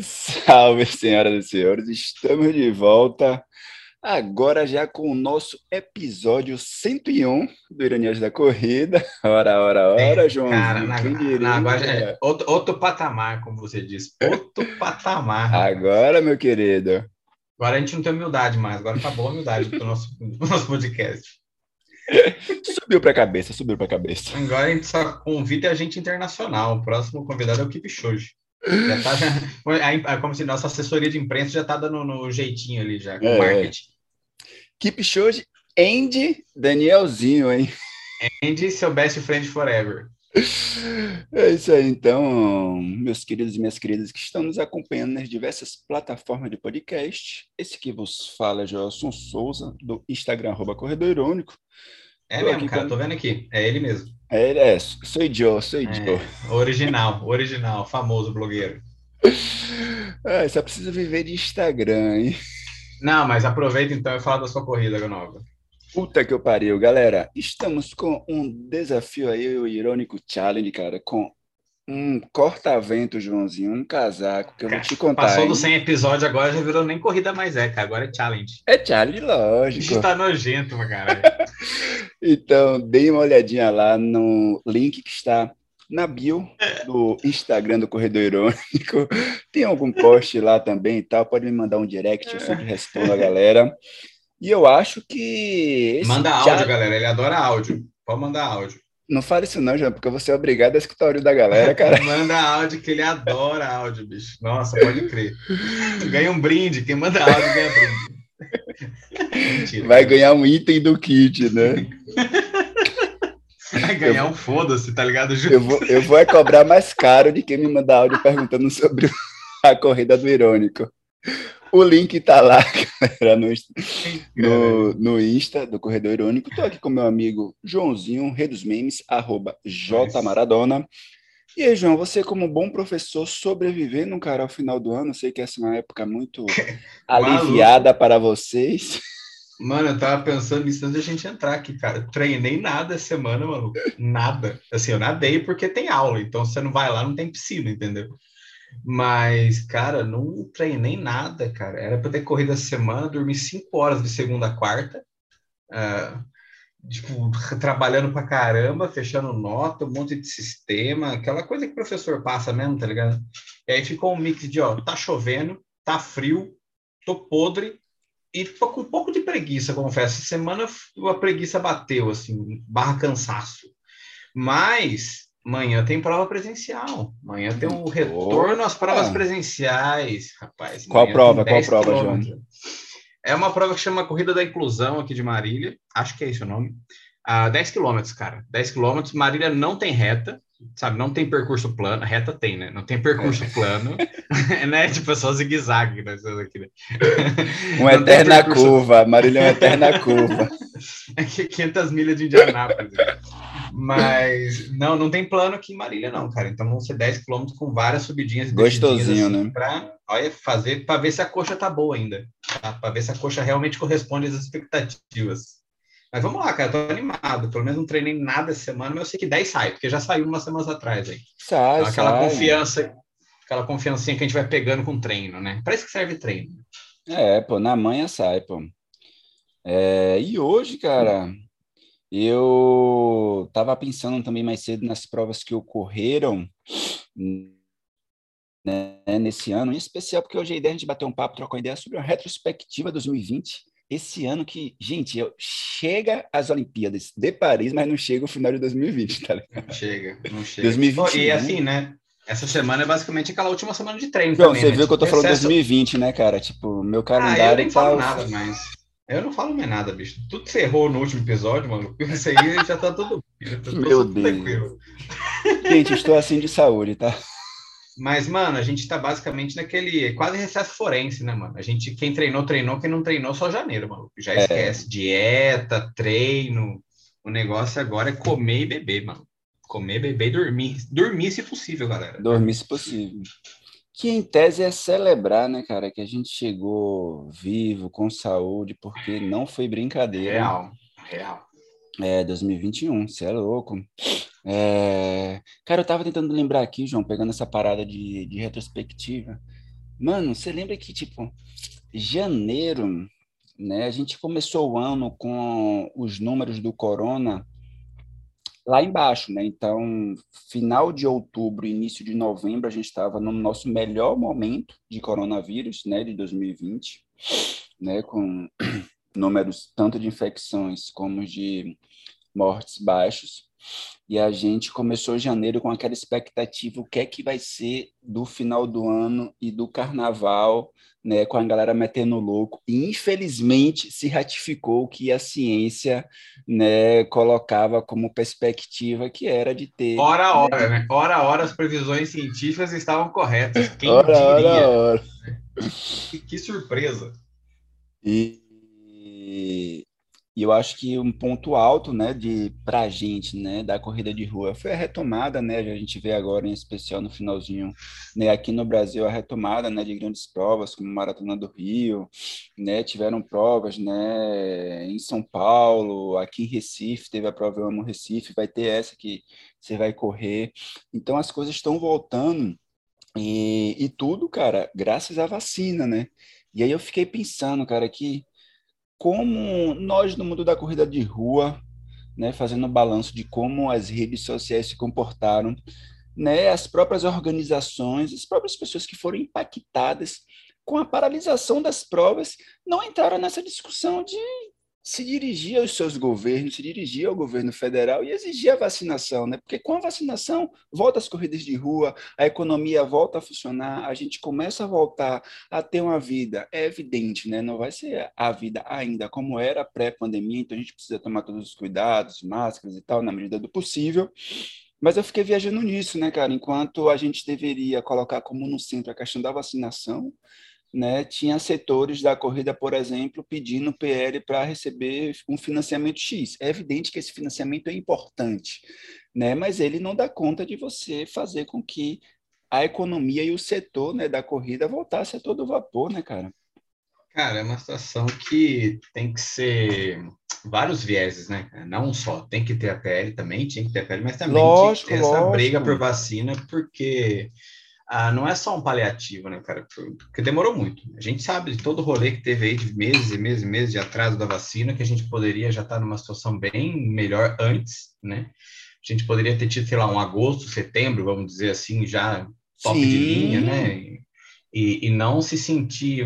Salve, senhoras e senhores, estamos de volta agora já com o nosso episódio 101 do Iranias da Corrida. Ora, ora, ora, João. Cara, na, na, agora é outro, outro patamar, como você disse, outro patamar. Agora, meu querido. Agora a gente não tem humildade mais, agora acabou a humildade do nosso, do nosso podcast. Subiu para a cabeça, subiu para a cabeça. Agora a gente só convida a gente internacional. O próximo convidado é o Kip Shoji. Já tá, já, como se nossa assessoria de imprensa já tá dando no jeitinho ali, já, com é, marketing. Keep Shoji Andy Danielzinho, hein? Andy, seu best friend forever. É isso aí, então, meus queridos e minhas queridas que estão nos acompanhando nas diversas plataformas de podcast. Esse que vos fala é Joelson Souza, do Instagram, arroba Corredor Irônico. É tô mesmo, cara, com... tô vendo aqui. É ele mesmo. É ele, é. Sou Joe, sou é, Joe. Original, original, famoso blogueiro. É, só precisa viver de Instagram, hein? Não, mas aproveita então e fala da sua corrida nova. Puta que eu pariu, galera. Estamos com um desafio aí, o Irônico Challenge, cara, com um corta-vento, Joãozinho, um casaco, que eu vou te contar. Passou dos 100 episódios agora, já virou nem corrida mais é, cara. Agora é challenge. É challenge, lógico. Isso tá nojento, cara. então, dê uma olhadinha lá no link que está na bio do Instagram do Corredor Irônico. Tem algum post lá também e tal. Pode me mandar um direct, eu sempre respondo a galera. E eu acho que. Manda áudio, galera. Ele adora áudio. Pode mandar áudio. Não fale isso, não, João, porque você é obrigado a escutar o da galera, cara. manda áudio, que ele adora áudio, bicho. Nossa, pode crer. Ganha um brinde. Quem manda áudio ganha brinde. Mentira, Vai ganhar um item do kit, né? Vai ganhar eu, um foda-se, tá ligado? Eu vou, eu vou é cobrar mais caro de quem me mandar áudio perguntando sobre a corrida do Irônico. O link tá lá, galera, no, no, no Insta do Corredor Irônico. Tô aqui com meu amigo Joãozinho, rei dos memes, arroba Maradona. E aí, João, você como bom professor sobrevivendo, cara, ao final do ano, sei que essa é uma época muito aliviada para vocês. Mano, eu tava pensando nisso antes da gente entrar aqui, cara. Treinei nada essa semana, mano. Nada. Assim, eu nadei porque tem aula, então você não vai lá, não tem piscina, entendeu? Mas, cara, não treinei nada, cara. Era para ter corrido essa semana, dormi cinco horas de segunda a quarta. Uh, tipo, trabalhando pra caramba, fechando nota, um monte de sistema, aquela coisa que o professor passa mesmo, tá ligado? E aí ficou um mix de, ó, tá chovendo, tá frio, tô podre, e tô com um pouco de preguiça, confesso. Essa semana a preguiça bateu, assim, barra cansaço. Mas Amanhã tem prova presencial. Amanhã tem um retorno às provas presenciais, rapaz. Qual prova? Qual prova, João? É uma prova que chama Corrida da Inclusão aqui de Marília. Acho que é esse o nome. Uh, 10 quilômetros, cara. 10 quilômetros. Marília não tem reta, sabe? Não tem percurso plano. Reta tem, né? Não tem percurso é. plano. né? Tipo, é só zigue-zague. Né? Uma eterna percurso... curva. Marília é uma eterna curva. é 500 milhas de Indianápolis. Mas não, não tem plano aqui em Marília, não, cara. Então vão ser 10 quilômetros com várias subidinhas. Gostosinho, assim, né? Pra, olha, fazer para ver se a coxa tá boa ainda. Tá? Para ver se a coxa realmente corresponde às expectativas. Mas vamos lá, cara, tô animado. Pelo menos não treinei nada essa semana, mas eu sei que 10 sai, porque já saiu umas semanas atrás aí. Sai, então, aquela sai. confiança, aquela confiancinha que a gente vai pegando com treino, né? Parece que serve treino. É, pô, na manhã sai, pô. É, e hoje, cara, eu estava pensando também mais cedo nas provas que ocorreram né, nesse ano, em especial porque hoje a ideia é a gente bater um papo, trocar uma ideia sobre a retrospectiva 2020. Esse ano que, gente, eu, chega as Olimpíadas de Paris, mas não chega o final de 2020, tá ligado? Não chega, não chega. 2020, e assim, né? Essa semana é basicamente aquela última semana de treino. Não, também, você né? viu que eu tô falando excesso... 2020, né, cara? Tipo, meu calendário. Ah, eu nem tá... falo nada, mas. Eu não falo mais nada, bicho. Tudo ferrou no último episódio, mano. Isso aí já tá tudo. Já tá Meu tudo Deus. Tranquilo. Gente, estou assim de saúde, tá? Mas, mano, a gente tá basicamente naquele quase recesso forense, né, mano? A gente, quem treinou, treinou, quem não treinou, só janeiro, mano. Já é. esquece. Dieta, treino. O negócio agora é comer e beber, mano. Comer, beber e dormir. Dormir se possível, galera. Dormir se possível que em tese é celebrar, né, cara, que a gente chegou vivo, com saúde, porque não foi brincadeira. Real, real. É, 2021, você é louco. É... Cara, eu tava tentando lembrar aqui, João, pegando essa parada de, de retrospectiva. Mano, você lembra que, tipo, janeiro, né, a gente começou o ano com os números do corona lá embaixo, né? Então, final de outubro, início de novembro, a gente estava no nosso melhor momento de coronavírus, né, de 2020, né, com números tanto de infecções como de mortes baixos. E a gente começou janeiro com aquela expectativa, o que é que vai ser do final do ano e do carnaval, né, com a galera metendo louco. E infelizmente se ratificou que a ciência, né, colocava como perspectiva que era de ter Hora a hora, né? Hora a hora as previsões científicas estavam corretas. Quem hora, diria? hora, hora. Que, que surpresa. E, e eu acho que um ponto alto, né, de para a gente, né, da corrida de rua foi a retomada, né, a gente vê agora em especial no finalzinho, né, aqui no Brasil a retomada, né, de grandes provas como Maratona do Rio, né, tiveram provas, né, em São Paulo, aqui em Recife teve a prova Eu Amo Recife, vai ter essa que você vai correr, então as coisas estão voltando e, e tudo, cara, graças à vacina, né? E aí eu fiquei pensando, cara, que como nós no mundo da corrida de rua, né, fazendo um balanço de como as redes sociais se comportaram, né, as próprias organizações, as próprias pessoas que foram impactadas com a paralisação das provas, não entraram nessa discussão de se dirigir aos seus governos, se dirigir ao governo federal e exigir a vacinação, né? Porque com a vacinação volta as corridas de rua, a economia volta a funcionar, a gente começa a voltar a ter uma vida. É evidente, né? Não vai ser a vida ainda como era pré-pandemia, então a gente precisa tomar todos os cuidados, máscaras e tal, na medida do possível. Mas eu fiquei viajando nisso, né, cara? Enquanto a gente deveria colocar como no centro a questão da vacinação, né, tinha setores da corrida, por exemplo, pedindo PL para receber um financiamento X. É evidente que esse financiamento é importante, né, mas ele não dá conta de você fazer com que a economia e o setor né, da corrida voltasse a todo vapor, né, cara? Cara, é uma situação que tem que ser vários vieses, né? Não só tem que ter a PL também, tinha que ter a PL, mas também lógico, tinha que ter essa lógico. briga por vacina, porque ah, não é só um paliativo, né, cara? Porque demorou muito. A gente sabe de todo o rolê que teve aí de meses e meses e meses de atraso da vacina, que a gente poderia já estar numa situação bem melhor antes, né? A gente poderia ter tido, sei lá, um agosto, setembro, vamos dizer assim, já top Sim. de linha, né? E, e não se sentir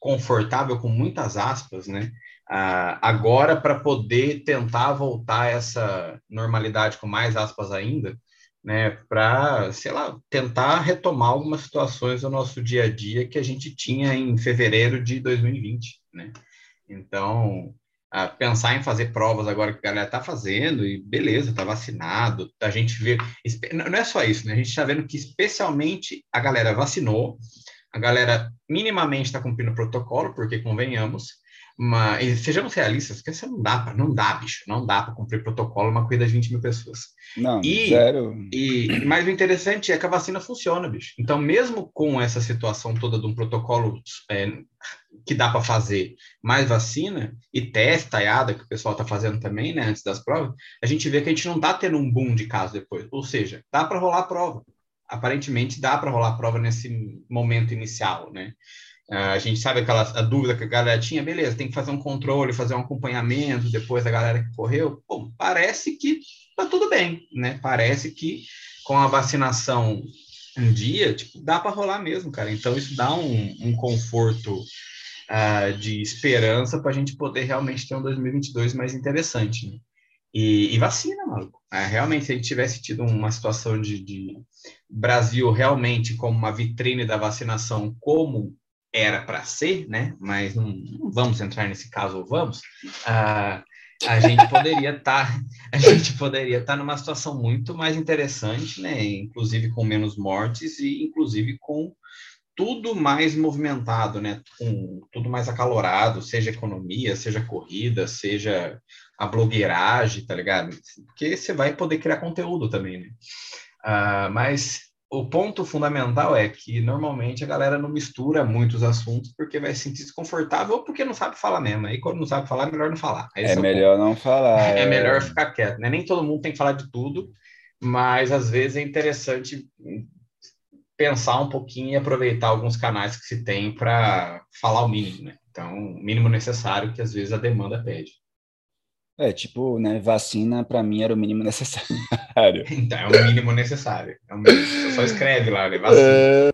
confortável com muitas aspas, né? Ah, agora, para poder tentar voltar essa normalidade com mais aspas ainda, né, para, sei lá, tentar retomar algumas situações do nosso dia a dia que a gente tinha em fevereiro de 2020, né? Então, pensar em fazer provas agora que a galera está fazendo, e beleza, está vacinado, a gente vê. Não é só isso, né? A gente está vendo que, especialmente, a galera vacinou, a galera minimamente está cumprindo o protocolo, porque convenhamos, mas sejamos realistas, porque não dá para, não dá, bicho, não dá para cumprir protocolo uma corrida de 20 mil pessoas. Não, E- zero. E, mas o interessante é que a vacina funciona, bicho. Então, mesmo com essa situação toda de um protocolo é, que dá para fazer mais vacina e teste taiada, que o pessoal está fazendo também, né, antes das provas, a gente vê que a gente não está tendo um boom de casos depois. Ou seja, dá para rolar a prova. Aparentemente, dá para rolar a prova nesse momento inicial, né? Ah, A gente sabe aquela a dúvida que a galera tinha, beleza, tem que fazer um controle, fazer um acompanhamento depois da galera que correu. Bom, parece que tá tudo bem, né? Parece que com a vacinação um dia, tipo, dá para rolar mesmo, cara. Então isso dá um, um conforto ah, de esperança para a gente poder realmente ter um 2022 mais interessante, né? E, e vacina, maluco. Ah, realmente, se a gente tivesse tido uma situação de, de Brasil realmente como uma vitrine da vacinação, como era para ser, né? Mas não, não vamos entrar nesse caso, ou vamos? Ah, a gente poderia estar, a gente poderia estar numa situação muito mais interessante, né? Inclusive com menos mortes e inclusive com tudo mais movimentado, né? Com tudo mais acalorado, seja economia, seja corrida, seja a blogueiragem, tá ligado? Porque você vai poder criar conteúdo também, né? Ah, mas o ponto fundamental é que normalmente a galera não mistura muitos assuntos porque vai se sentir desconfortável ou porque não sabe falar mesmo. Aí quando não sabe falar, é melhor não falar. Esse É o melhor não falar. é melhor ficar quieto, né? Nem todo mundo tem que falar de tudo. mas às vezes é interessante pensar um pouquinho e aproveitar alguns canais que se tem para falar o mínimo, né? Então, o mínimo necessário que às vezes a demanda pede. É, tipo, né, vacina para mim era o mínimo necessário. então, é o mínimo necessário. É o mínimo. Você só escreve lá, né, vacina. É...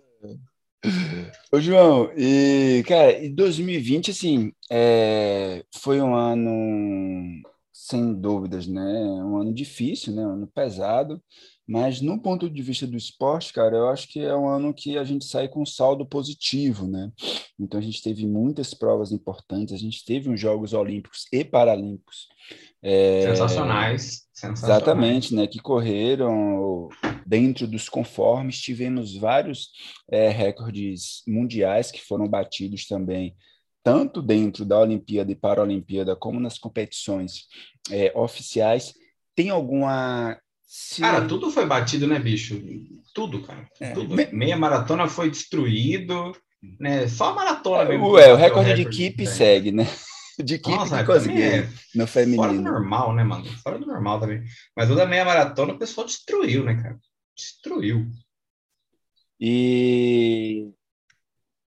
Ô, João, e, cara, em 2020, assim, é, foi um ano, sem dúvidas, né? Um ano difícil, né? Um ano pesado, mas no ponto de vista do esporte, cara, eu acho que é um ano que a gente sai com saldo positivo, né? Então a gente teve muitas provas importantes, a gente teve uns Jogos Olímpicos e Paralímpicos. É, sensacionais, sensacionais. Exatamente, né? Que correram dentro dos conformes. Tivemos vários é, recordes mundiais que foram batidos também, tanto dentro da Olimpíada e Paralimpíada, como nas competições é, oficiais. Tem alguma se... Cara, tudo foi batido, né, bicho? Tudo, cara. É. Tudo. Meia maratona foi destruído, né? Só a maratona é, mesmo. Ué, o recorde, de equipe né? segue, né? De equipe Nossa, que conseguiu é no feminino. Fora do normal, né, mano? Fora do normal também. Mas o da meia maratona o pessoal destruiu, né, cara? Destruiu. E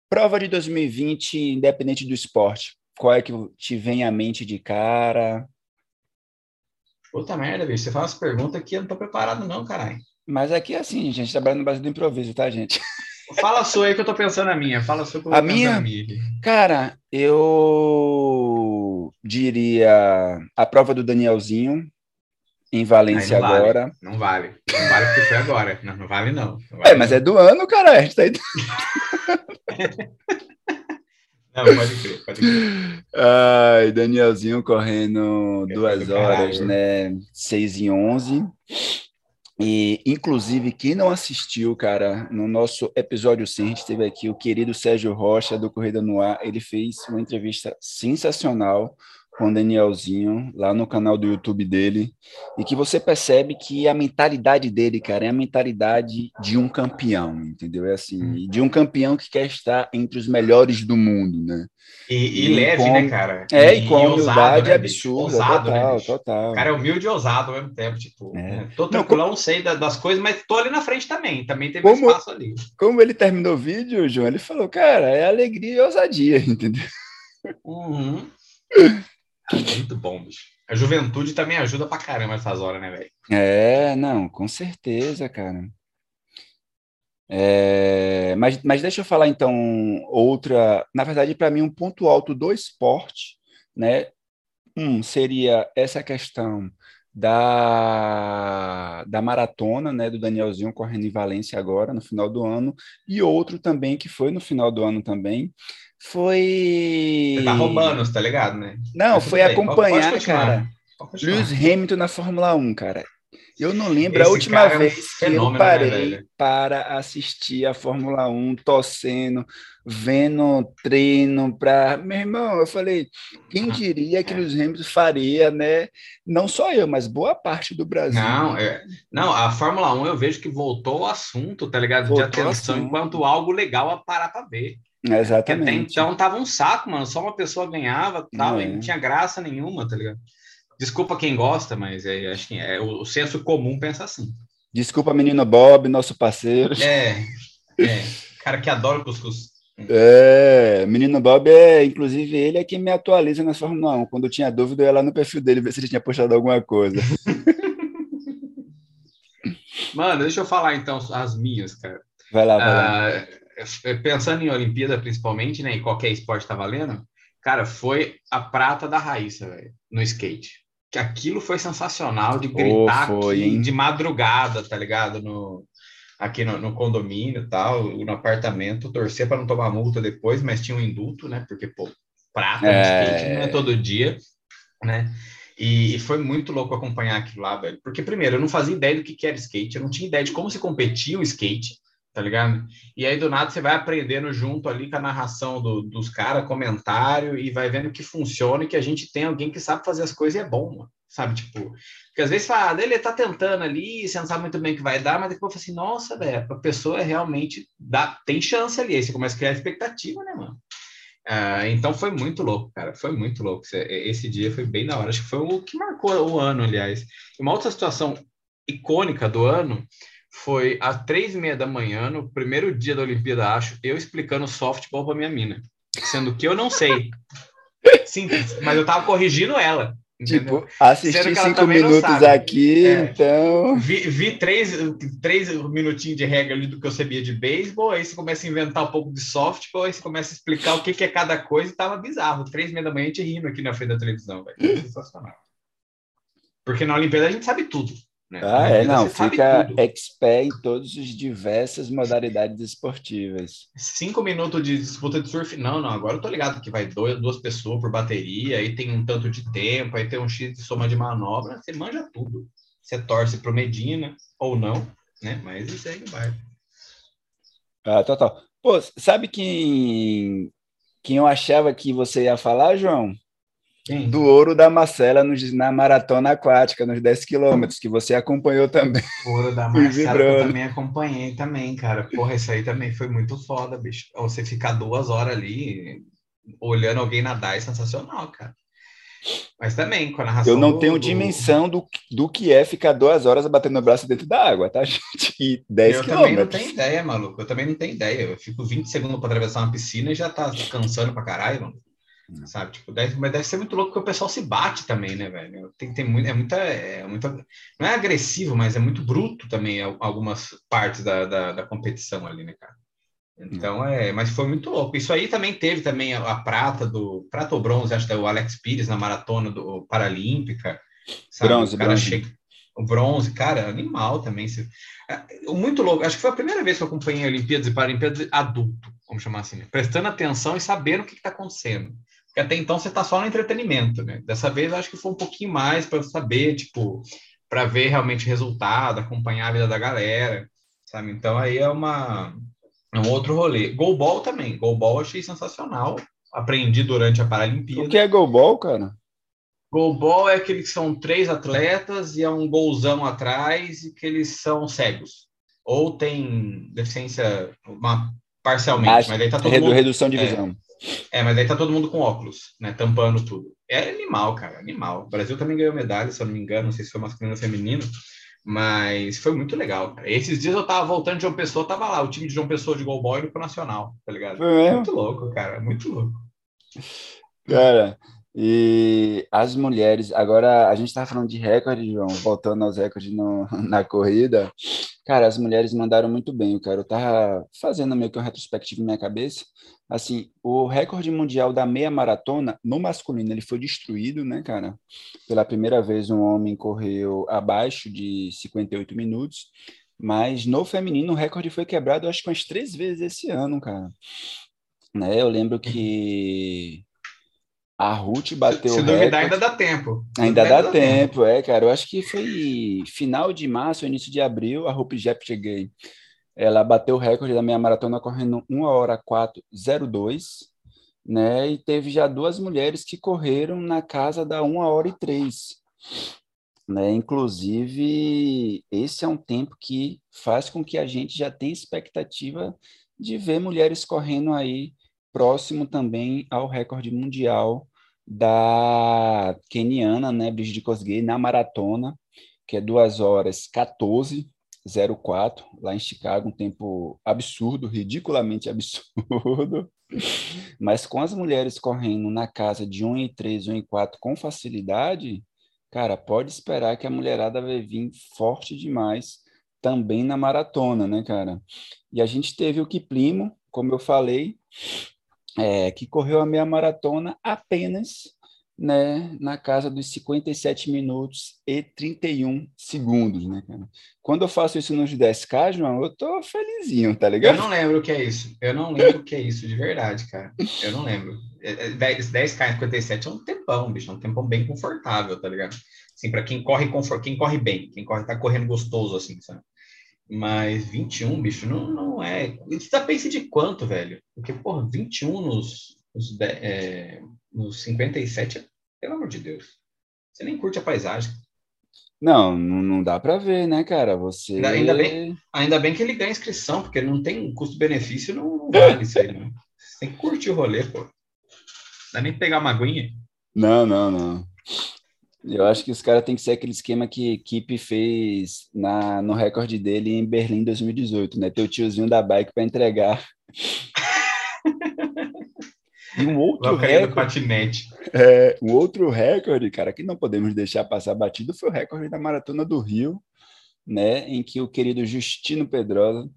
prova de 2020, independente do esporte, qual é que te vem à mente de cara? Puta merda, bicho. Você faz umas perguntas que eu não tô preparado, não, caralho. Mas aqui é assim, gente, trabalha no base do improviso, tá, gente? Fala a sua aí que eu tô pensando a minha. Fala a sua que eu tô a minha? a minha. Cara, eu diria a prova do Danielzinho em Valência não agora. Vale, não vale. Não vale porque foi agora. Não, não vale, não. não vale, é, mas não. é do ano, cara. A gente tá aí... Não, pode crer, pode crer. Ai, Danielzinho correndo duas horas, né? 6 e 11. E, inclusive, quem não assistiu, cara, no nosso episódio 100, a gente teve aqui o querido Sérgio Rocha, do Corrida no Ar. Ele fez uma entrevista sensacional com o Danielzinho lá no canal do YouTube dele e que você percebe que a mentalidade dele, cara, é a mentalidade de um campeão, entendeu? É assim, hum. de um campeão que quer estar entre os melhores do mundo, né? E, e, e leve, com... né, cara? É, e, e com humildade né, absurda, ousado, né, total, né, total. Cara é humilde e ousado ao mesmo tempo, tipo, é. né? tô tranquilão, não, sei das coisas, mas tô ali na frente também, também teve como, espaço ali. Como ele terminou o vídeo, João, ele falou, cara, é alegria e ousadia, entendeu? Uhum. Muito bom, bicho. A juventude também ajuda pra caramba essas horas, né, velho? É, não, com certeza, cara. É, mas, mas deixa eu falar então outra. Na verdade, para mim, um ponto alto do esporte, né? Um seria essa questão da, da maratona, né, do Danielzinho correndo em Valência agora, no final do ano, e outro também que foi no final do ano também, foi. Você tá roubando, tá ligado, né? Não, foi bem. acompanhar, pode, pode cara. Lewis Hamilton na Fórmula 1, cara. Eu não lembro Esse a última é um vez que eu né, parei né, para assistir a Fórmula 1, torcendo, vendo treino para. Meu irmão, eu falei, quem diria que Lewis Hamilton faria, né? Não só eu, mas boa parte do Brasil. Não, é... não, a Fórmula 1 eu vejo que voltou ao assunto, tá ligado? Voltou de atenção enquanto algo legal a parar para ver. Exatamente. Até então tava um saco, mano. Só uma pessoa ganhava tal, é. e não tinha graça nenhuma, tá ligado? Desculpa quem gosta, mas é, acho que é, o, o senso comum pensa assim. Desculpa, menino Bob, nosso parceiro. É, é. Cara que adora cuscuz. É, menino Bob é, inclusive, ele é quem me atualiza na Fórmula 1. Quando eu tinha dúvida, eu ia lá no perfil dele ver se ele tinha postado alguma coisa. Mano, deixa eu falar então as minhas, cara. Vai lá, vai lá. É, pensando em Olimpíada principalmente, né, e qualquer esporte tá valendo, cara, foi a prata da Raíssa, velho, no skate. Que aquilo foi sensacional de gritar oh, foi, aqui, de madrugada, tá ligado? No, aqui no, no condomínio tal, no apartamento, torcer para não tomar multa depois, mas tinha um indulto, né? Porque, pô, prata é... no skate não é todo dia, né? E, foi muito louco acompanhar aquilo lá, velho. Porque, primeiro, eu não fazia ideia do que, que era skate, eu não tinha ideia de como se competia o skate tá ligado? E aí do nada você vai aprendendo junto ali com a narração do, dos caras, comentário, e vai vendo que funciona e que a gente tem alguém que sabe fazer as coisas e é bom, mano. sabe? Tipo, porque às vezes fala, ah, ele tá tentando ali, você não sabe muito bem o que vai dar, mas depois fala assim, nossa, velho, a pessoa é realmente dá, tem chance ali, aí você começa a criar expectativa, né, mano? Uh, então foi muito louco, cara. Foi muito louco. Esse dia foi bem da hora. Acho que foi o que marcou o ano, aliás. Uma outra situação icônica do ano foi às três e meia da manhã, no primeiro dia da Olimpíada, acho, eu explicando softball para minha mina. Sendo que eu não sei. Simples. Mas eu tava corrigindo ela. Entendeu? Tipo, assisti cinco minutos aqui, é, então. Vi, vi, três, três minutinhos de regra ali do que eu sabia de beisebol, aí você começa a inventar um pouco de softball, aí você começa a explicar o que, que é cada coisa e tava bizarro. Três e meia da manhã a gente rindo aqui na frente da televisão, velho. Sensacional. Porque na Olimpíada a gente sabe tudo. Né? Ah, é, não, fica expert em todas as diversas modalidades esportivas. Cinco minutos de disputa de surf, não, não, agora eu tô ligado que vai dois, duas pessoas por bateria, aí tem um tanto de tempo, aí tem um X de soma de manobra, você manja tudo. Você torce pro Medina, ou não, né, mas isso aí vai. Ah, total. Pô, sabe quem, quem eu achava que você ia falar, João? Do ouro da Marcela nos, na maratona aquática, nos 10 quilômetros, que você acompanhou também. O ouro da Marcela eu também acompanhei também, cara. Porra, isso aí também foi muito foda, bicho. Você ficar duas horas ali olhando alguém nadar é sensacional, cara. Mas também, com a narração. Eu não tenho do... dimensão do, do que é ficar duas horas batendo o braço dentro da água, tá, gente? E 10 eu quilômetros. Eu também não tenho ideia, maluco. Eu também não tenho ideia. Eu fico 20 segundos para atravessar uma piscina e já tá cansando pra caralho, mano. Sabe? Tipo, deve, mas deve ser muito louco porque o pessoal se bate também, né, velho? Tem, tem muito, é muita, é muita. Não é agressivo, mas é muito bruto também algumas partes da, da, da competição ali, né, cara? Então é, mas foi muito louco. Isso aí também teve também a, a prata do prata ou bronze, acho que é o Alex Pires na maratona do Paralímpica. Sabe? Bronze, o cara bronze. Chega, o bronze, cara, animal também. É, muito louco. Acho que foi a primeira vez que eu acompanhei Olimpíadas e Paralimpíadas adulto, vamos chamar assim, né? prestando atenção e sabendo o que está acontecendo. Porque até então você está só no entretenimento, né? Dessa vez eu acho que foi um pouquinho mais para saber, tipo, para ver realmente resultado, acompanhar a vida da galera, sabe? Então aí é uma é um outro rolê. Golbol também. Golbol achei sensacional. Aprendi durante a Paralimpíada. O que é golbol, cara? Golbol é aquele que são três atletas e é um golzão atrás e que eles são cegos. Ou tem deficiência uma, parcialmente, Acho, mas aí tá todo redu mundo... Redução de visão. É, é, mas aí tá todo mundo com óculos, né? Tampando tudo. É animal, cara, animal. O Brasil também ganhou medalha, se eu não me engano, não sei se foi masculino ou feminino, mas foi muito legal, cara. Esses dias eu tava voltando de João Pessoa, tava lá, o time de João Pessoa de Golboy no Nacional, tá ligado? É muito louco, cara, muito louco. Cara, e as mulheres, agora a gente estava falando de recorde, João, voltando aos recordes no, na corrida. Cara, as mulheres mandaram muito bem, cara. Eu tava fazendo meio que um retrospectivo na minha cabeça. Assim, o recorde mundial da meia maratona no masculino, ele foi destruído, né, cara? Pela primeira vez um homem correu abaixo de 58 minutos, mas no feminino o recorde foi quebrado acho que umas três vezes esse ano, cara. Né? Eu lembro que a Ruth bateu Se, se duvidar, ainda dá tempo. Ainda dá, dá tempo, tempo, é, cara. Eu acho que foi final de março, início de abril, a Ruth Jeff cheguei. Ela bateu o recorde da meia maratona correndo 1 hora 402, né? E teve já duas mulheres que correram na casa da 1 hora e 3. Né? Inclusive, esse é um tempo que faz com que a gente já tenha expectativa de ver mulheres correndo aí próximo também ao recorde mundial da keniana, né, Brigitte Kosgei, na maratona, que é 2 horas 14, 04, lá em Chicago, um tempo absurdo, ridiculamente absurdo, mas com as mulheres correndo na casa de 1 e 3, 1 e 4 com facilidade, cara, pode esperar que a mulherada vai vir forte demais também na maratona, né, cara? E a gente teve o Kiplimo, como eu falei, é, que correu a meia maratona apenas né, na casa dos 57 minutos e 31 segundos, né, cara? Quando eu faço isso nos 10K, João, eu tô felizinho, tá ligado? Eu não lembro o que é isso. Eu não lembro o que é isso de verdade, cara. Eu não lembro. 10, 10K em 57 é um tempão, bicho, é um tempão bem confortável, tá ligado? Assim, para quem corre, quem corre bem, quem corre tá correndo gostoso, assim, sabe? Mas 21, bicho, não, não é. Você tá pensando de quanto, velho? Porque, porra, 21 nos, nos, é, nos 57, pelo amor de Deus. Você nem curte a paisagem. Não, não dá para ver, né, cara? Você. Ainda bem, ainda bem que ele ganha inscrição, porque não tem custo-benefício, não, não vale isso aí, né? Você tem que curtir o rolê, pô. Não dá nem pegar uma aguinha. Não, não, não. Eu acho que os caras têm que ser aquele esquema que a equipe fez na, no recorde dele em Berlim 2018, né? Teu tiozinho da bike para entregar. E um outro recorde, patinete. É, um outro recorde, cara, que não podemos deixar passar batido foi o recorde da Maratona do Rio, né, em que o querido Justino Pedrosa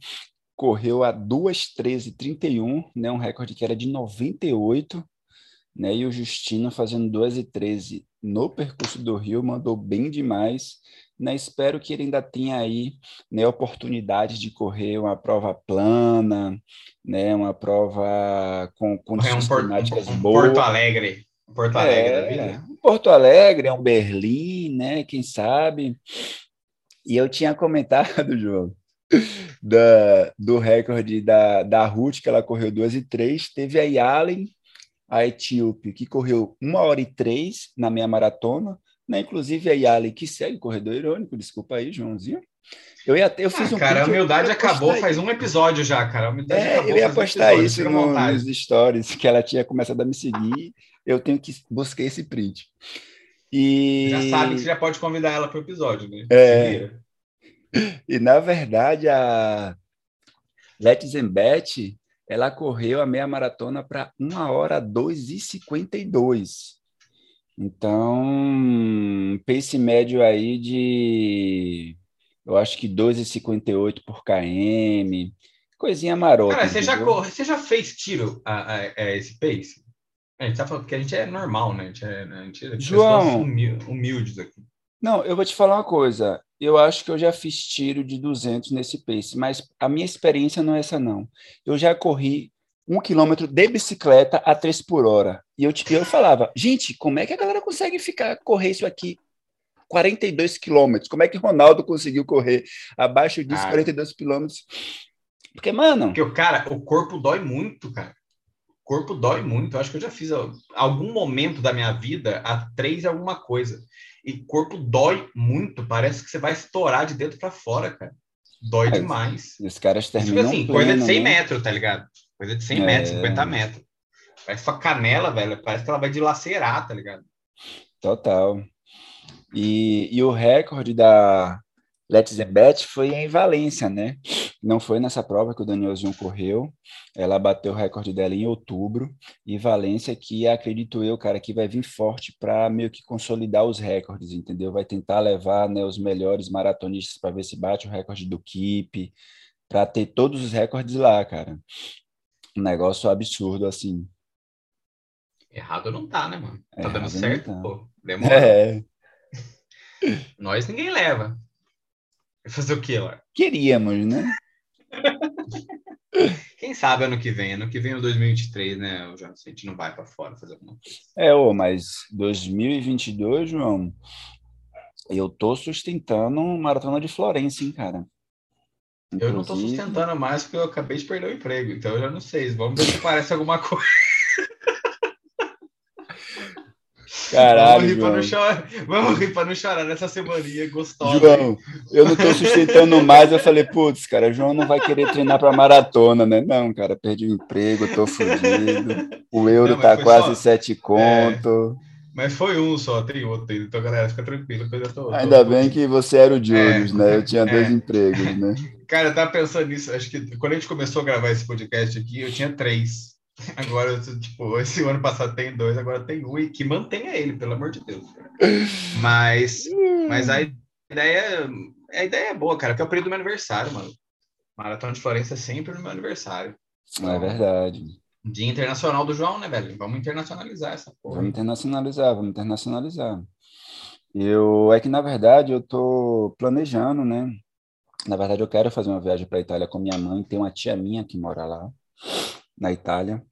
correu a 2:13:31, né, um recorde que era de 98, né, e o Justino fazendo 2:13 no percurso do Rio mandou bem demais. Né, espero que ele ainda tenha aí né, oportunidade de correr uma prova plana, né, uma prova com condições é um climáticas um, um boas. Porto Alegre. Porto Alegre é, da vida. Porto Alegre, é um Berlim, né? Quem sabe? E eu tinha comentado, João, da, do recorde da, da Ruth, que ela correu 2 e 3. Teve a Yalen, a etíope, que correu 1 hora e 3 na meia maratona. Né? Inclusive a Yali, que segue o corredor irônico, desculpa aí, Joãozinho. Eu ia eu fiz ah, um Cara, a humildade acabou faz um episódio já, cara. A é, eu ia postar um isso no, nos stories, que ela tinha começado a me seguir. Eu tenho que buscar esse print. E... Já sabe que você já pode convidar ela para o episódio, né? É. E na verdade, a Let's Bet, ela correu a meia maratona para 1 hora 2 e 52. Então, pace médio aí de, eu acho que 2,58 por km, coisinha marota. Cara, você já, corre, você já fez tiro a, a, a, esse pace? A gente tá falando que a gente é normal, né? A gente é, a gente é João, humildes aqui. Não, eu vou te falar uma coisa. Eu acho que eu já fiz tiro de 200 nesse pace, mas a minha experiência não é essa, não. Eu já corri um quilômetro de bicicleta a três por hora. E eu, eu falava, gente, como é que a galera consegue ficar correr isso aqui? 42 quilômetros. Como é que Ronaldo conseguiu correr abaixo disso, ah. 42 quilômetros? Porque, mano. Porque o cara, o corpo dói muito, cara. O corpo dói muito. Eu acho que eu já fiz algum momento da minha vida a três alguma coisa. E o corpo dói muito. Parece que você vai estourar de dentro para fora, cara. Dói é, demais. Os caras tipo terminam. Tipo assim, pleno, coisa de 100 né? metros, tá ligado? Coisa de 100 é... metros, 50 metros. Parece sua canela, velho. Parece que ela vai dilacerar, tá ligado? Total. E, e o recorde da Let's Bet foi em Valência, né? Não foi nessa prova que o Danielzinho correu. Ela bateu o recorde dela em outubro. E Valência, que acredito eu, cara, que vai vir forte para meio que consolidar os recordes, entendeu? Vai tentar levar né, os melhores maratonistas para ver se bate o recorde do Keep, para ter todos os recordes lá, cara um negócio absurdo assim. Errado não tá, né, mano? Tá Errado dando certo, tá. pô. Demora. É. Nós ninguém leva. Fazer o quê lá? Queríamos, né? Quem sabe ano que vem? Ano que vem, o 2023, né, o João? A gente não vai para fora fazer alguma coisa. É, ô, mas 2022, João, eu tô sustentando maratona de Florença, hein, cara. Inclusive... Eu não estou sustentando mais porque eu acabei de perder o emprego, então eu já não sei. Vamos ver se parece alguma coisa. Caralho, Vamos rir para não chorar. Vamos rir para não chorar nessa semaninha gostosa. João, eu não estou sustentando mais. Eu falei, putz, cara, João não vai querer treinar para maratona, né? Não, cara, perdi o emprego, estou fodido. O euro não, tá quase só... sete conto. É... Mas foi um só, tem outro ainda. Então, galera, fica tranquilo. Tô, Ainda tô... bem que você era o Julius, é, né? Eu tinha é. dois empregos, né? Cara, eu tava pensando nisso. Acho que quando a gente começou a gravar esse podcast aqui, eu tinha três. Agora, tipo, esse ano passado tem dois, agora tem um, e que mantenha ele, pelo amor de Deus. Mas, mas a ideia, a ideia é boa, cara, que é o período do meu aniversário, mano. Maratona de Florença é sempre no meu aniversário. Então, é verdade. Dia Internacional do João, né, velho? Vamos internacionalizar essa porra. Vamos internacionalizar, vamos internacionalizar. Eu, é que, na verdade, eu tô planejando, né? Na verdade, eu quero fazer uma viagem para Itália com minha mãe. Tem uma tia minha que mora lá, na Itália.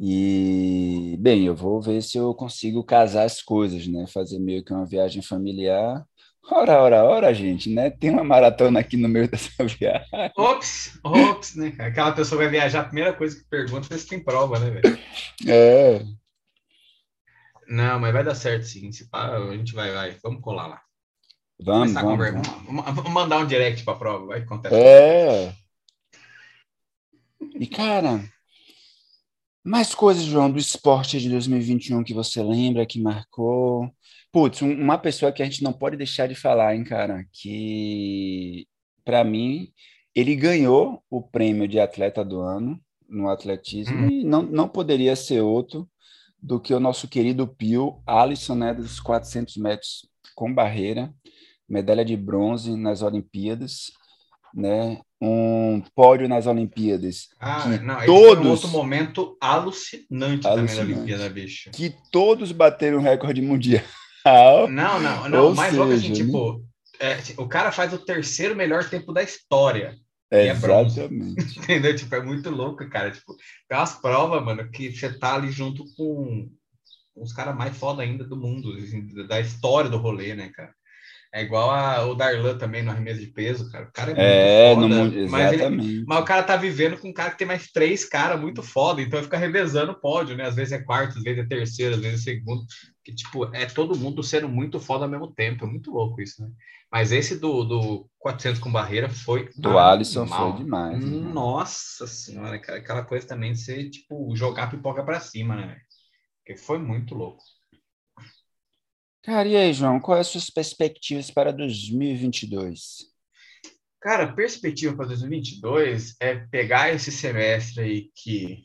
E, bem, eu vou ver se eu consigo casar as coisas, né? Fazer meio que uma viagem familiar Ora, ora, ora, gente, né? Tem uma maratona aqui no meio dessa viagem. Ops, ops, né? Aquela pessoa vai viajar, a primeira coisa que pergunta é se tem prova, né, velho? É. Não, mas vai dar certo sim. Se pá, a gente vai, vai. Vamos colar lá. Vamos, vamos, vamos. vamos. mandar um direct para a prova, vai acontecer. É. E, cara, Mais coisas, João, do esporte de 2021 que você lembra, que marcou? Putz, uma pessoa que a gente não pode deixar de falar, hein, cara, que para mim ele ganhou o prêmio de atleta do ano no atletismo hum. e não, não poderia ser outro do que o nosso querido Pio Alisson, né, dos 400 metros com barreira, medalha de bronze nas Olimpíadas, né? Um pódio nas Olimpíadas. Ah, não, todos um outro momento alucinante, alucinante também na Olimpíada, bicho. Que todos bateram recorde mundial. Não, não, não. mais louco assim, tipo, é, o cara faz o terceiro melhor tempo da história. É, exatamente. Entendeu? Tipo, é muito louco, cara. Tipo, tem umas provas, mano, que você tá ali junto com os caras mais foda ainda do mundo, assim, da história do rolê, né, cara? É igual a, o Darlan também no arremesso de peso, cara. O cara é muito é, foda, no, mas, ele, mas, o cara tá vivendo com um cara que tem mais três caras muito foda, então fica revezando o pódio, né? Às vezes é quarto, às vezes é terceiro, às vezes é segundo. Que, tipo, é todo mundo sendo muito foda ao mesmo tempo. É muito louco isso, né? Mas esse do, do 400 com barreira foi. Do Alisson foi demais. Né? Nossa senhora, cara. Aquela coisa também de ser, tipo, jogar pipoca pra cima, né? Porque foi muito louco. Cara, e aí, João, quais as suas perspectivas para 2022? Cara, perspectiva para 2022 é pegar esse semestre aí que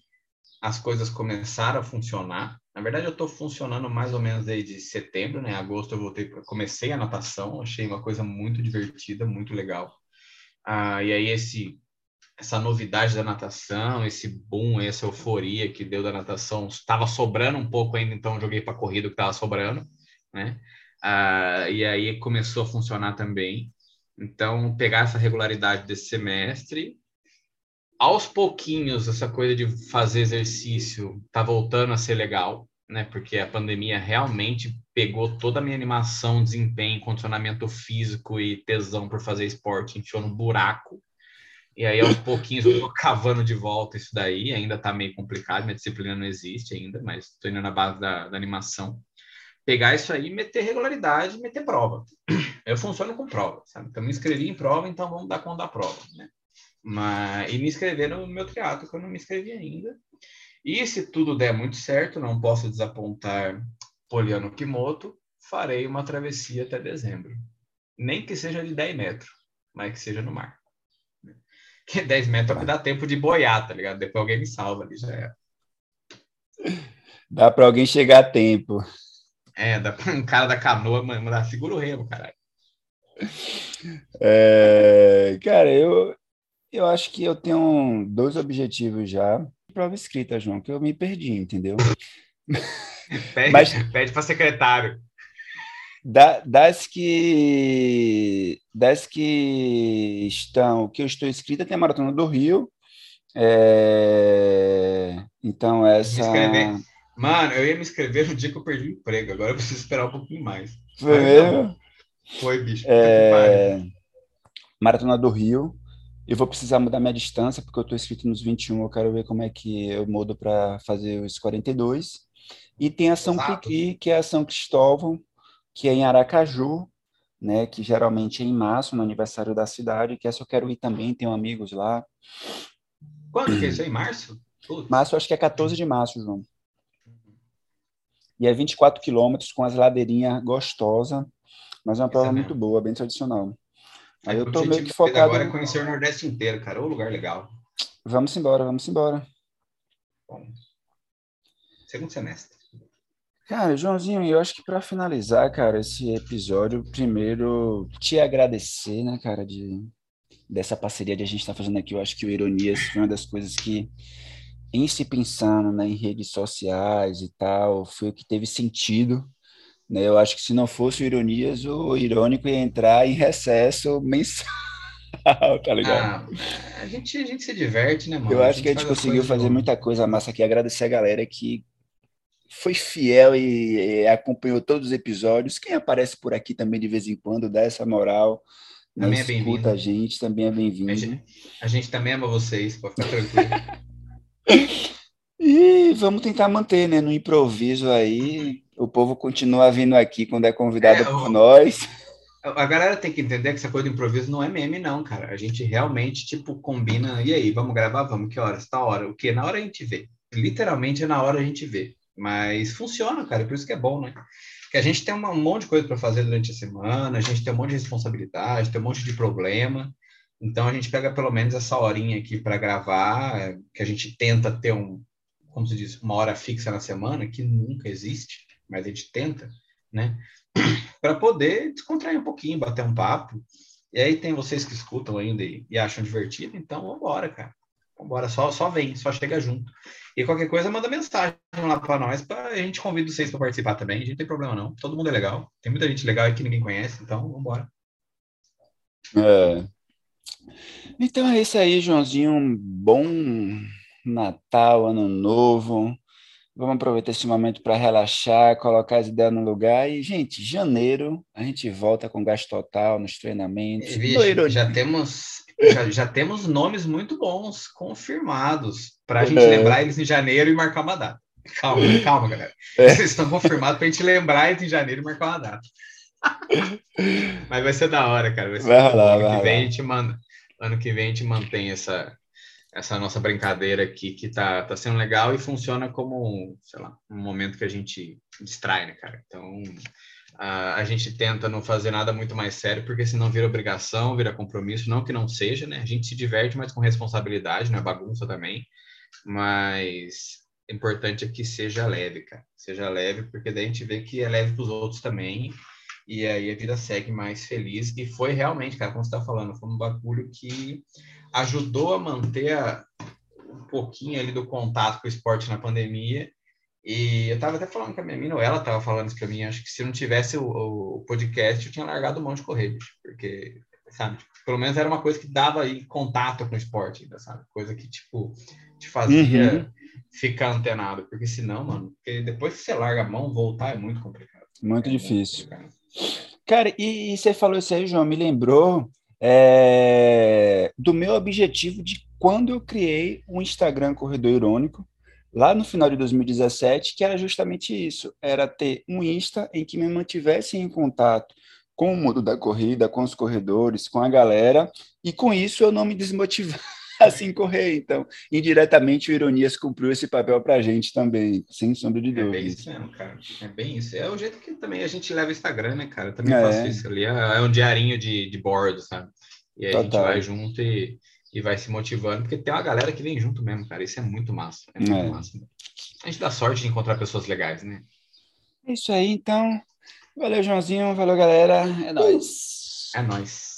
as coisas começaram a funcionar. Na verdade, eu estou funcionando mais ou menos desde setembro, né? Agosto eu voltei, comecei a natação, achei uma coisa muito divertida, muito legal. Ah, e aí esse essa novidade da natação, esse boom, essa euforia que deu da natação, estava sobrando um pouco ainda, então joguei para corrida que estava sobrando né? Ah, e aí começou a funcionar também. Então, pegar essa regularidade desse semestre, aos pouquinhos, essa coisa de fazer exercício tá voltando a ser legal, né? Porque a pandemia realmente pegou toda a minha animação, desempenho, condicionamento físico e tesão por fazer esporte, enfiou no buraco. E aí, aos pouquinhos, eu tô cavando de volta isso daí. Ainda tá meio complicado, minha disciplina não existe ainda, mas estou indo na base da, da animação pegar isso aí, meter regularidade, meter prova. Eu funciono com prova, sabe? Então, me inscrevi em prova, então vamos dar conta da prova, né? Mas, e me inscrever no meu triatlo, que eu não me inscrevi ainda. E se tudo der muito certo, não posso desapontar Poliano Kimoto, farei uma travessia até dezembro. Nem que seja de 10 metros, mas que seja no mar. Que 10 metros é dá tempo de boiar, tá ligado? Depois alguém me salva ali, já é. Dá para alguém chegar a tempo. É, da, um cara da canoa, mano, segura o remo, caralho. É, cara, eu, eu acho que eu tenho dois objetivos já. Prova escrita, João, que eu me perdi, entendeu? pede Mas, pede para secretário. Da, das que das que estão, que eu estou inscrita, tem a Maratona do Rio. É, então, essa. Mano, eu ia me inscrever no dia que eu perdi o emprego, agora eu preciso esperar um pouquinho mais. Foi mesmo? Foi, bicho. É... Maratona do Rio. Eu vou precisar mudar minha distância, porque eu estou inscrito nos 21, eu quero ver como é que eu mudo para fazer os 42. E tem a São Piqui, que é a São Cristóvão, que é em Aracaju, né, que geralmente é em março, no aniversário da cidade, que essa eu quero ir também, tenho amigos lá. Quando que é isso aí? Março? Putz. Março, acho que é 14 de março, João e é 24 quilômetros com as ladeirinhas gostosa, mas é uma prova é muito boa, bem tradicional. Aí eu tô meio que focado. Agora é conhecer o Nordeste inteiro, cara, o lugar legal. Vamos embora, vamos embora. Bom. Segundo semestre. Cara, Joãozinho, eu acho que para finalizar, cara, esse episódio, primeiro te agradecer, né, cara, de dessa parceria que a gente está fazendo aqui. Eu acho que o Ironias foi uma das coisas que em se pensando né, em redes sociais e tal, foi o que teve sentido. Né? Eu acho que se não fosse o Ironias, o Irônico ia entrar em recesso mensal, tá ligado? Ah, a, gente, a gente se diverte, né, mano? Eu acho a que a gente conseguiu fazer muita coisa massa aqui. Agradecer a galera que foi fiel e, e, acompanhou todos os episódios. Quem aparece por aqui também de vez em quando, dá essa moral. Né? Também é escuta a gente, também é bem-vindo. A, gente, a gente também ama vocês, pode ficar tranquilo. E vamos tentar manter, né? No improviso aí, o povo continua vindo aqui quando é convidado é, por nós. A galera tem que entender que essa coisa do improviso não é meme, não, cara. A gente realmente, tipo, combina. E aí, vamos gravar? Vamos, que horas? Tá hora. O quê? Na hora a gente vê. literalmente é na hora a gente vê. Mas funciona, cara, por isso que é bom, né? Que a gente tem um monte de coisa para fazer durante a semana, a gente tem um monte de responsabilidade, tem um monte de problema. Então a gente pega pelo menos essa horinha aqui para gravar, que a gente tenta ter um, como se diz, uma hora fixa na semana, que nunca existe, mas a gente tenta, né? para poder descontrair um pouquinho, bater um papo. E aí tem vocês que escutam ainda e, e acham divertido, então vambora, cara. Vambora, só, só vem, só chega junto. E qualquer coisa, manda mensagem lá para nós, para a gente convida vocês para participar também. A gente não tem problema, não. Todo mundo é legal. Tem muita gente legal aqui que ninguém conhece, então vambora. É. Então é isso aí, Joãozinho. Um bom Natal, Ano Novo. Vamos aproveitar esse momento para relaxar, colocar as ideias no lugar. E, gente, janeiro a gente volta com gasto total nos treinamentos. Vixe, já temos já, já, temos nomes muito bons confirmados para a gente é. lembrar eles em janeiro e marcar uma data. Calma, calma, galera. É. Vocês estão confirmados para a gente lembrar eles em janeiro e marcar uma data. Mas vai ser da hora, cara. Vai, vai rolar, ano vai que vem a gente manda. Ano que vem a gente mantém essa, essa nossa brincadeira aqui que tá, tá sendo legal e funciona como, sei lá, um momento que a gente distrai, né, cara? Então, a, a gente tenta não fazer nada muito mais sério, porque senão vira obrigação, vira compromisso, não que não seja, né? A gente se diverte, mas com responsabilidade, não é bagunça também, mas o importante é que seja leve, cara. Seja leve, porque daí a gente vê que é leve para os outros também, e aí a vida segue mais feliz. E foi realmente, cara, como você está falando, foi um bagulho que ajudou a manter a, um pouquinho ali do contato com o esporte na pandemia. E eu tava até falando com a minha mina, ou ela tava falando isso pra mim, acho que se não tivesse o, o podcast, eu tinha largado mão de correr, porque, sabe, pelo menos era uma coisa que dava aí contato com o esporte ainda, sabe? Coisa que, tipo, te fazia uhum. ficar antenado, porque senão, mano, porque depois que você larga a mão, voltar é muito complicado. Muito é difícil. Muito Cara, e, e, você falou isso aí, João, me lembrou é, do meu objetivo de quando eu criei o um Instagram Corredor Irônico, lá no final de 2017, que era justamente isso, era ter um Insta em que me mantivesse em contato com o mundo da corrida, com os corredores, com a galera, e com isso eu não me desmotivar assim correr. Então, indiretamente, o Ironias cumpriu esse papel para a gente também, sem sombra de dúvida. É bem isso mesmo, cara. É bem isso. É o jeito que também a gente leva o Instagram, né, cara? Eu também é. faço isso ali. É, é um diarinho de, de board, sabe? E aí Total. a gente vai junto e, e vai se motivando, porque tem uma galera que vem junto mesmo, cara. Isso é muito massa. É muito é. massa. A gente dá sorte de encontrar pessoas legais, né? É isso aí, então. Valeu, Joãozinho. Valeu, galera. É nóis. É nóis.